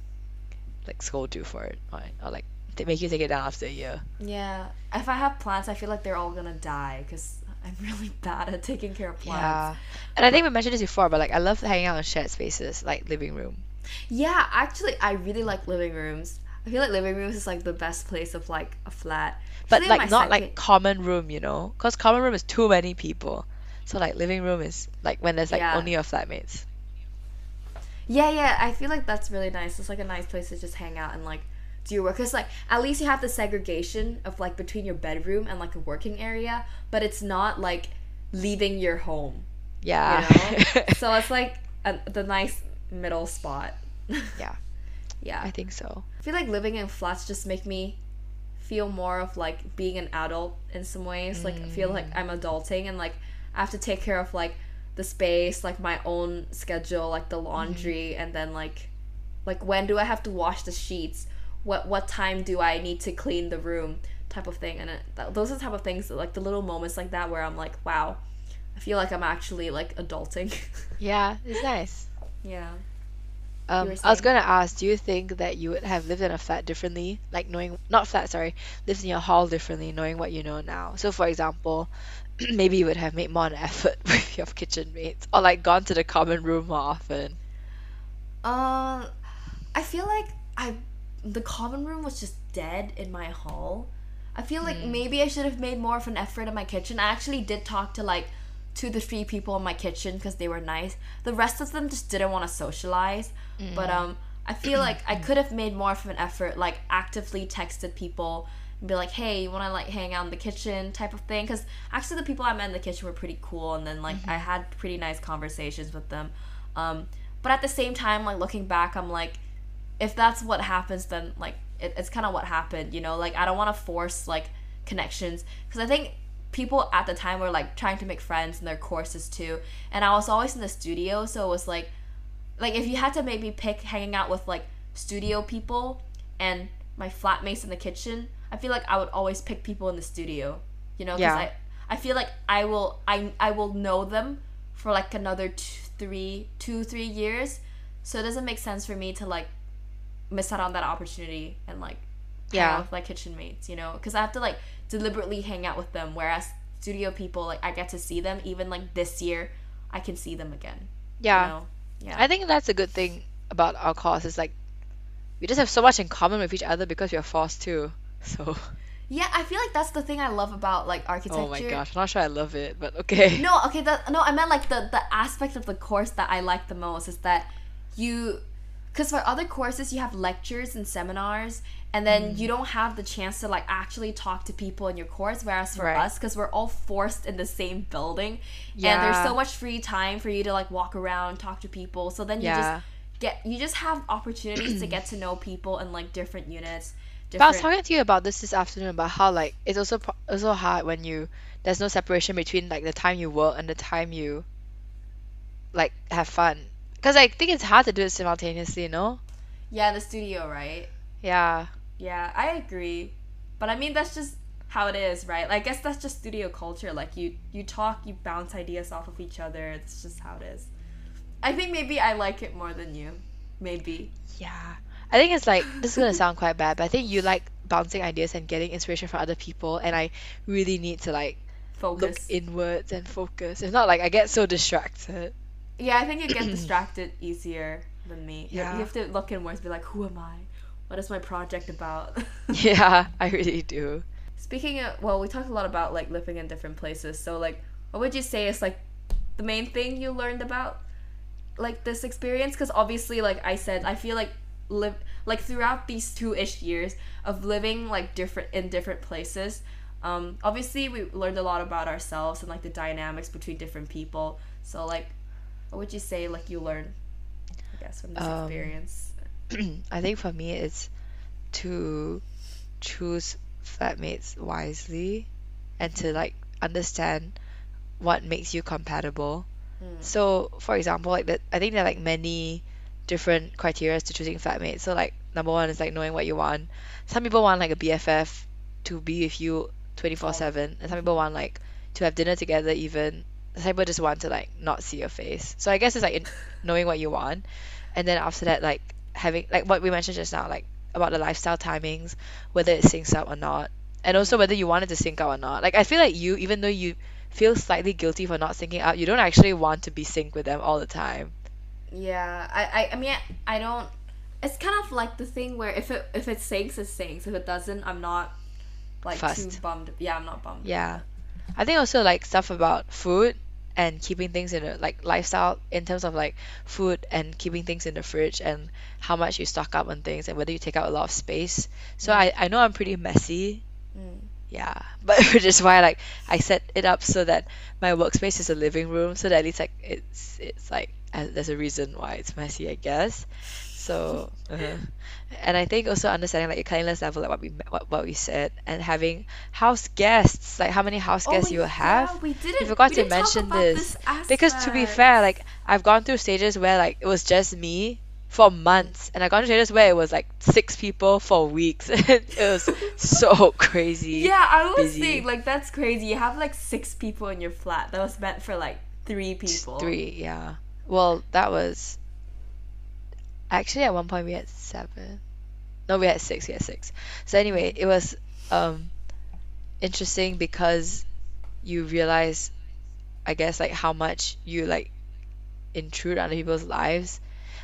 like scold you for it or, or like they make you take it down after a year. yeah if i have plants i feel like they're all gonna die because i'm really bad at taking care of plants Yeah. And I think we mentioned this before, but like I love hanging out in shared spaces like living room. Yeah, actually, I really like living rooms. I feel like living rooms is like the best place of like a flat. But like not like common room, you know? Cause common room is too many people. So like living room is like when there's like Yeah. only your flatmates. Yeah, yeah. I feel like that's really nice. It's like a nice place to just hang out and like do your work. Cause like at least you have the segregation of like between your bedroom and like a working area, but it's not like leaving your home. Yeah. You know? so it's like a, the nice middle spot. Yeah. yeah. I think so. I feel like living in flats just make me feel more of like being an adult in some ways. Like I feel like mm. I'm adulting and like I have to take care of like the space, like my own schedule, like the laundry, mm-hmm. and then like like when do I have to wash the sheets? What what time do I need to clean the room? Type of thing, and it, th- those are the type of things, that, like the little moments like that, where I'm like, wow, I feel like I'm actually like adulting. Yeah, it's nice. Yeah. Um, I was gonna ask, do you think that you would have lived in a flat differently, like knowing not flat, sorry, lived in your hall differently, knowing what you know now? So, for example, maybe you would have made more an effort with your kitchen mates, or like gone to the common room more often. Um, I feel like I the common room was just dead in my hall. I feel like maybe I should have made more of an effort in my kitchen. I actually did talk to like two to three people in my kitchen because they were nice. The rest of them just didn't want to socialize. But um, I feel like I could have made more of an effort, like actively texted people and be like, "Hey, you want to like hang out in the kitchen?" type of thing. Because actually, the people I met in the kitchen were pretty cool, and then like I had pretty nice conversations with them. Um, but at the same time, like looking back, I'm like, if that's what happens, then like it, it's kind of what happened, you know. Like I don't want to force like connections because I think people at the time were like trying to make friends in their courses too. And I was always in the studio, so it was like like if you had to maybe pick hanging out with like studio people and my flatmates in the kitchen, I feel like I would always pick people in the studio. You know, because Yeah. I I feel like I will I I will know them for like another two, three two three years, so it doesn't make sense for me to like miss out on that opportunity and like Yeah. out with my kitchen mates. You know, because I have to like deliberately hang out with them, whereas studio people like I get to see them even like this year, I can see them again. Yeah. You know? Yeah. I think that's a good thing about our course is like we just have so much in common with each other because we are forced to. So, Yeah, I feel like that's the thing I love about like architecture. oh my gosh, I'm not sure I love it, but okay. No, okay, that no, I meant like the the aspect of the course that I like the most is that you because for other courses you have lectures and seminars and then Mm. you don't have the chance to like actually talk to people in your course whereas for Right. us because we're all forced in the same building and there's so much free time for you to like walk around talk to people so then you Yeah. just get you just have opportunities to get to know people in like different units But I was talking to you about this this afternoon about how like it's also also hard when you there's no separation between like the time you work and the time you like have fun. Because I think it's hard to do it simultaneously, you know? yeah the studio right Yeah. Yeah, I agree. But I mean that's just how it is, right? Like, I guess that's just studio culture. Like you you talk, you bounce ideas off of each other. It's just how it is. I think maybe I like it more than you. Maybe. Yeah. I think it's like this is gonna sound quite bad, but I think you like bouncing ideas and getting inspiration from other people, and I really need to like look inwards and focus. If not, like I get so distracted. yeah, I think you get distracted easier than me. Yeah. You have to look inwards, be like, who am I? What is my project about? Yeah, I really do. Speaking of, well, we talked a lot about like living in different places. So like, what would you say is like the main thing you learned about like this experience? Because obviously, like I said, I feel like live like throughout these two ish years of living like different in different places. Um, obviously, we learned a lot about ourselves and like the dynamics between different people. So like, what would you say like you learned? I guess from this Um, experience. I think for me it's to choose flatmates wisely and to like understand what makes you compatible. Mm. So, for example, like that, I think there are like many different criteria to choosing flatmates. So, like number one is like knowing what you want. Some people want like a BFF to be with you 24/7, and some people want like to have dinner together even. Some people just want to like not see your face. So I guess it's like in knowing what you want, and then after that like having like what we mentioned just now like about the lifestyle timings, whether it syncs up or not, and also whether you want it to sync up or not. Like I feel like you, even though you feel slightly guilty for not syncing up, you don't actually want to be synced with them all the time. Yeah, I, I, I mean, I, I don't. It's kind of like the thing where if it if it syncs, it syncs. If it doesn't, I'm not like too Fussed. bummed. Yeah, I'm not bummed. Yeah. I think also like stuff about food and keeping things in a like lifestyle in terms of like food and keeping things in the fridge and how much you stock up on things and whether you take out a lot of space. So I, I know I'm pretty messy. Mm. Yeah. But which is why like I set it up so that my workspace is a living room so that at least like it's it's like there's a reason why it's messy, I guess. So, uh, and I think also understanding like your cleanliness level, like what we what, what we said, and having house guests, like how many house guests you will have. Oh, Yeah, we didn't. We forgot we to didn't talk mention this. this Because to be fair, like I've gone through stages where like it was just me for months, and I've gone through stages where it was like six people for weeks. it was so crazy. Yeah, I was busy. thinking like that's crazy. You have like six people in your flat. That was meant for like three people. Three, yeah. Well, that was actually at one point we had seven. No, we had six. We had six. So anyway, it was um interesting because you realize, I guess, like how much you like intrude on people's lives.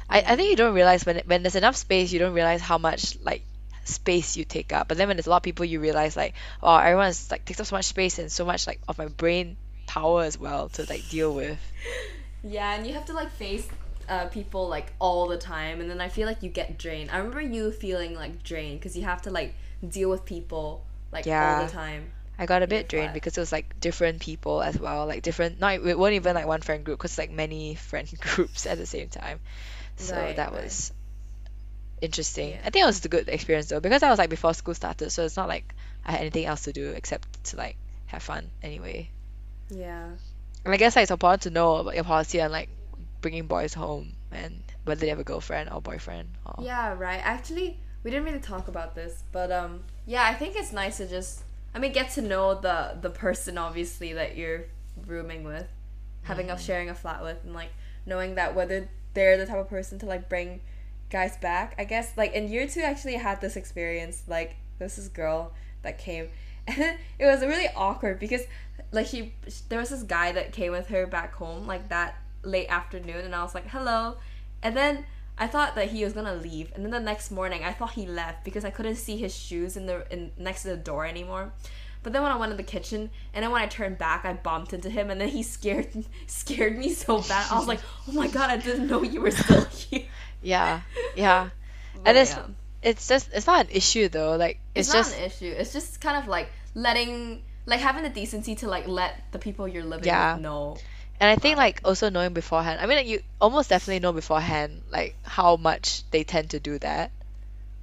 I, I think you don't realize when when there's enough space, you don't realize how much like space you take up. But then when there's a lot of people, you realize like, oh, everyone's like takes up so much space and so much like of my brain power as well to like deal with. Yeah, and you have to like face uh, people like all the time, and then I feel like you get drained. I remember you feeling like drained because you have to like deal with people like all the time. I got a bit drained because it was like different people as well, like different. Not it wasn't even like one friend group, because like many friend groups at the same time. So Right, that right. was interesting. Yeah. I think it was a good experience though, because I was like before school started, so it's not like I had anything else to do except to like have fun anyway. Yeah. And I guess like, it's important to know about your policy and like bringing boys home and whether they have a girlfriend or boyfriend or Yeah, right. Actually, we didn't really talk about this, but um, yeah, I think it's nice to just, I mean, get to know the the person obviously that you're rooming with, having a sharing a flat with, and like knowing that whether they're the type of person to like bring guys back. I guess like in year two, actually, I had this experience. Like this is girl that came, and it was really awkward because like she there was this guy that came with her back home like that late afternoon, and I was like hello, and then I thought that he was gonna leave, and then the next morning I thought he left because I couldn't see his shoes in the in next to the door anymore. But then when I went to the kitchen, and then when I turned back, I bumped into him, and then he scared scared me so bad. I was like, "Oh my god, I didn't know you were still here." yeah yeah and it's yeah. it's just it's not an issue though like it's, it's, not just an issue. It's just kind of like letting, like having the decency to like let the people you're living Yeah. with know. And I think like also knowing beforehand I mean like, you almost definitely know beforehand like how much they tend to do that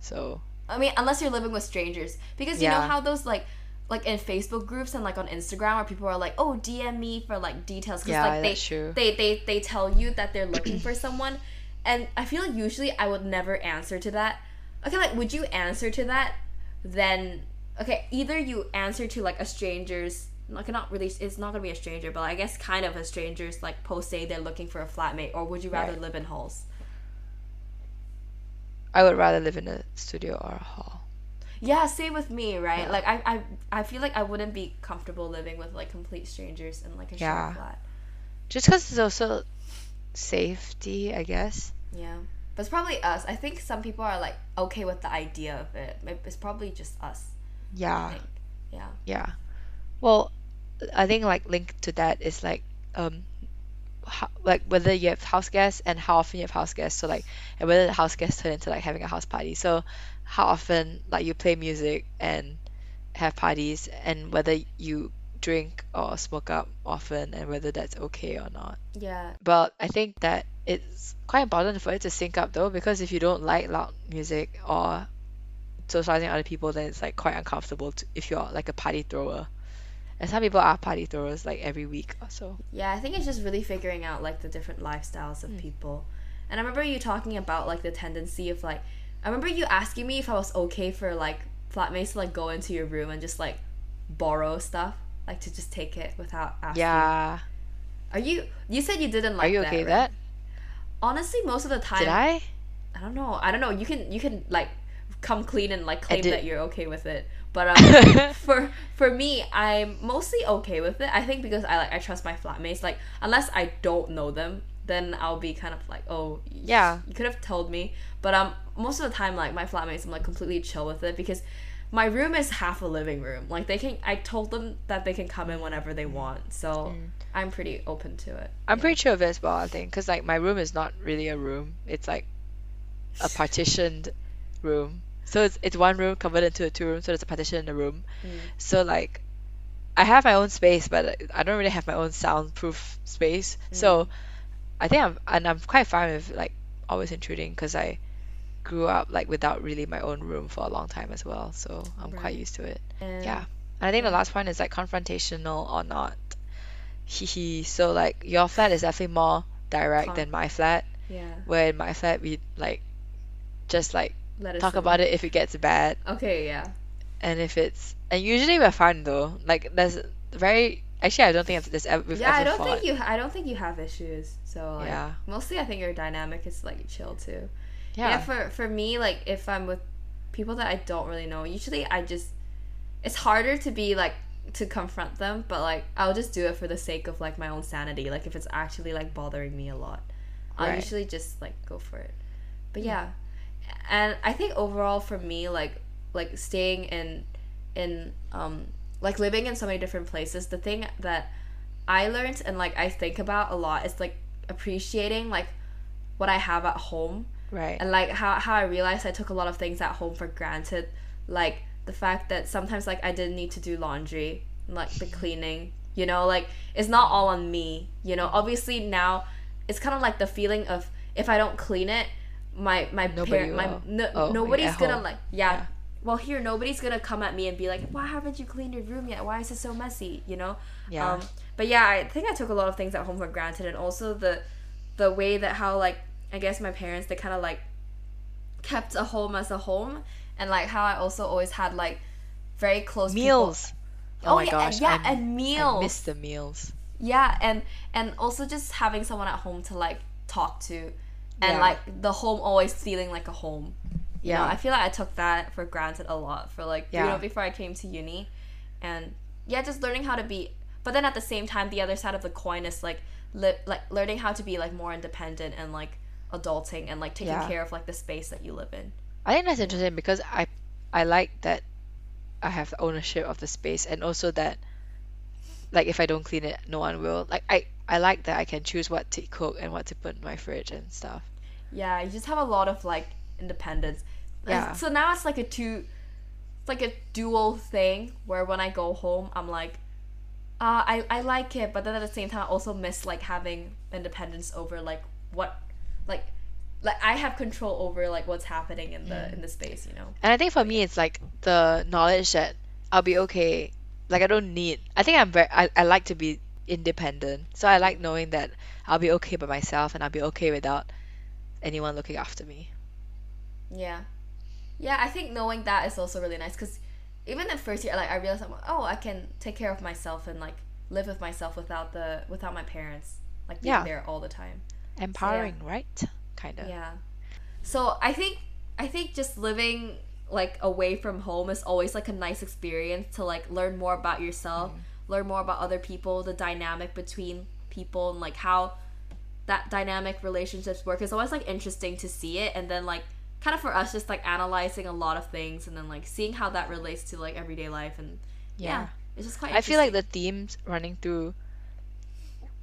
so I mean, unless you're living with strangers, because you know how those like, like in Facebook groups and like on Instagram, where people are like, "Oh, DM me for like details," because Yeah, like they, that's true. they they they tell you that they're looking for someone, and I feel like usually I would never answer to that. Okay, like would you answer to that? Then okay, either you answer to like a stranger's. Like not really, it's not gonna be a stranger, but I guess kind of a stranger's like post saying they're looking for a flatmate, or would you rather Right. live in halls? I would rather live in a studio or a hall Yeah, same with me, right? Yeah. Like I, I I feel like I wouldn't be comfortable living with like complete strangers in like a Yeah. shared flat. just because it's also safety I guess Yeah. But it's probably us. I think some people are like okay with the idea of it. It's probably just us. Yeah. Yeah. Yeah. Well, I think like linked to that is like um how, like whether you have house guests and how often you have house guests. So like and whether the house guests turn into like having a house party. So how often like you play music and have parties and whether you drink or smoke up often and whether that's okay or not. Yeah. But I think that it's quite important for it to sync up though because if you don't like loud music or socializing with other people then it's like quite uncomfortable to, if you're like a party thrower. And some people are party throwers like every week or so. Yeah, I think it's just really figuring out like the different lifestyles of hmm. people. And I remember you talking about like the tendency of like I remember you asking me if I was okay for like flatmates to like go into your room and just like borrow stuff, like to just take it without asking. Yeah. Are you you said you didn't like Are you that, okay with right? that? Honestly, most of the time Did I? I don't know. I don't know. You can you can like come clean and like claim did- that you're okay with it. But um, for for me, I'm mostly okay with it. I think because I like I trust my flatmates. Like unless I don't know them, then I'll be kind of like, oh, Yeah. you could have told me. But um, most of the time, like my flatmates, I'm like completely chill with it because my room is half a living room. Like they can, I told them that they can come in whenever they want. So I'm pretty open to it. I'm pretty sure of it as well, I think, because like my room is not really a room. It's like a partitioned room. So it's it's one room converted into a two room, so there's a partition in the room. Mm. So like I have my own space, but I don't really have my own soundproof space. Mm. So I think I'm and I'm quite fine with like always intruding because I grew up like without really my own room for a long time as well. So I'm Right. quite used to it. And Yeah. And I think the last point is like confrontational or not. Hee. So like your flat is definitely more direct Con- than my flat. Yeah. Where in my flat we like just like Let us talk know. about it if it gets bad Okay. Yeah. and if it's and usually we're fine though. Like there's very actually I don't think there's ever we've yeah, ever I don't fought. think you. I don't think you have issues. So like, Yeah. mostly I think your dynamic is like chill too. yeah. Yeah. For for me, like if I'm with people that I don't really know, usually I just it's harder to be like to confront them, but like I'll just do it for the sake of like my own sanity. Like if it's actually like bothering me a lot, I'll Right. usually just like go for it. But hmm. yeah, and I think overall for me, like like staying in in um like living in so many different places, the thing that I learned and like I think about a lot is like appreciating like what I have at home right. and like how, how I realized I took a lot of things at home for granted like the fact that sometimes like I didn't need to do laundry like the cleaning you know like it's not all on me you know obviously now it's kind of like the feeling of if I don't clean it my my parent my no, Oh, nobody's gonna home. like yeah, Yeah. well here nobody's gonna come at me and be like why haven't you cleaned your room yet why is it so messy you know Yeah. um, but yeah i think i took a lot of things at home for granted and also the the way that how like i guess my parents they kind of like kept a home as a home and like how i also always had like very close people- meals. Oh, Oh, my yeah, gosh. yeah, I, and meals. I miss the meals. yeah and and also just having someone at home to like talk to and Yeah. like the home always feeling like a home you know Yeah. i feel like i took that for granted a lot for like you know before i came to uni and yeah just learning how to be but then at the same time the other side of the coin is like li- like learning how to be like more independent and like adulting and like taking Yeah. care of like the space that you live in I think that's interesting because I I like that I have the ownership of the space and also that like if I don't clean it, no one will. Like I I like that I can choose what to cook and what to put in my fridge and stuff. Yeah you just have a lot of like independence Yeah. so now it's like a two it's like a dual thing where when i go home i'm like uh, I, I like it but then at the same time i also miss like having independence over like what like like i have control over like what's happening in the in the space you know And I think for me it's like the knowledge that I'll be okay. Like I don't need I think I'm very I, I like to be independent. So I like knowing that I'll be okay by myself and I'll be okay without anyone looking after me. yeah yeah i think knowing that is also really nice because even in first year like i realized I'm like, oh i can take care of myself and like live with myself without the without my parents like being Yeah. there all the time Empowering, right? Kind of. Yeah. So I think I think just living like away from home is always like a nice experience to like learn more about yourself, mm. learn more about other people, the dynamic between people and like how that dynamic relationships work. It's always like interesting to see it and then like kind of for us just like analyzing a lot of things and then like seeing how that relates to like everyday life and yeah, Yeah. it's just quite I feel like the themes running through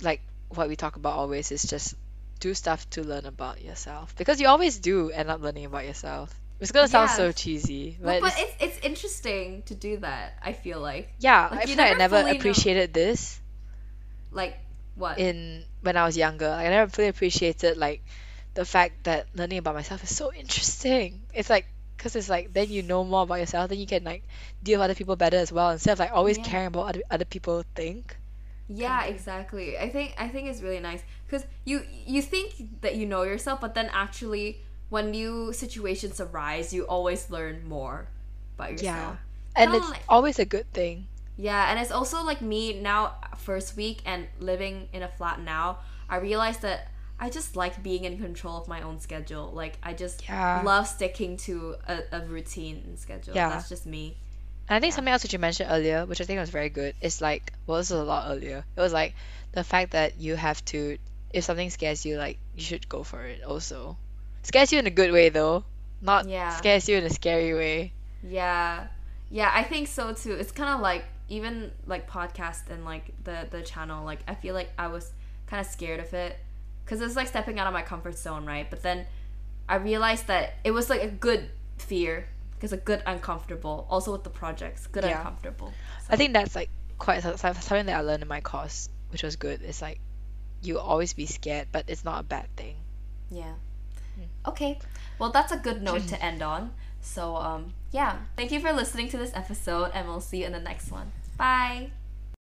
like what we talk about always is just do stuff to learn about yourself because you always do end up learning about yourself. It's gonna sound so cheesy, Well, but, but it's, it's interesting to do that, I feel like. yeah, like, I feel like I never fully know. appreciated this Like what? in when I was younger. Like, I never fully appreciated like the fact that learning about myself is so interesting. It's like because it's like then you know more about yourself, then you can like deal with other people better as well instead of like always Yeah. caring about what other, other people think. Yeah, exactly. I think I think it's really nice because you you think that you know yourself, but then actually, when new situations arise, you always learn more about yourself. Yeah, and Kinda it's like- always a good thing. Yeah, and it's also like me now, first week and living in a flat now. I realized that I just like being in control of my own schedule. Like I just Yeah. love sticking to a, a routine and schedule. Yeah. That's just me. And I think something else which you mentioned earlier, which I think was very good, is like well, this was a lot earlier. It was like the fact that you have to, if something scares you, like you should go for it. Also, scares you in a good way though, not Yeah. scares you in a scary way. Yeah. Yeah, I think so too. It's kind of like even like podcast and like the the channel like I feel like I was kind of scared of it cuz it's like stepping out of my comfort zone, right? But then I realized that it was like a good fear because a good uncomfortable also with the projects, good Yeah. uncomfortable. I think that's like quite so- so- something that I learned in my course, which was good. It's like you always be scared, but it's not a bad thing. Yeah. Okay. Well, that's a good note to end on. So, um, yeah. Thank you for listening to this episode, and we'll see you in the next one. Bye.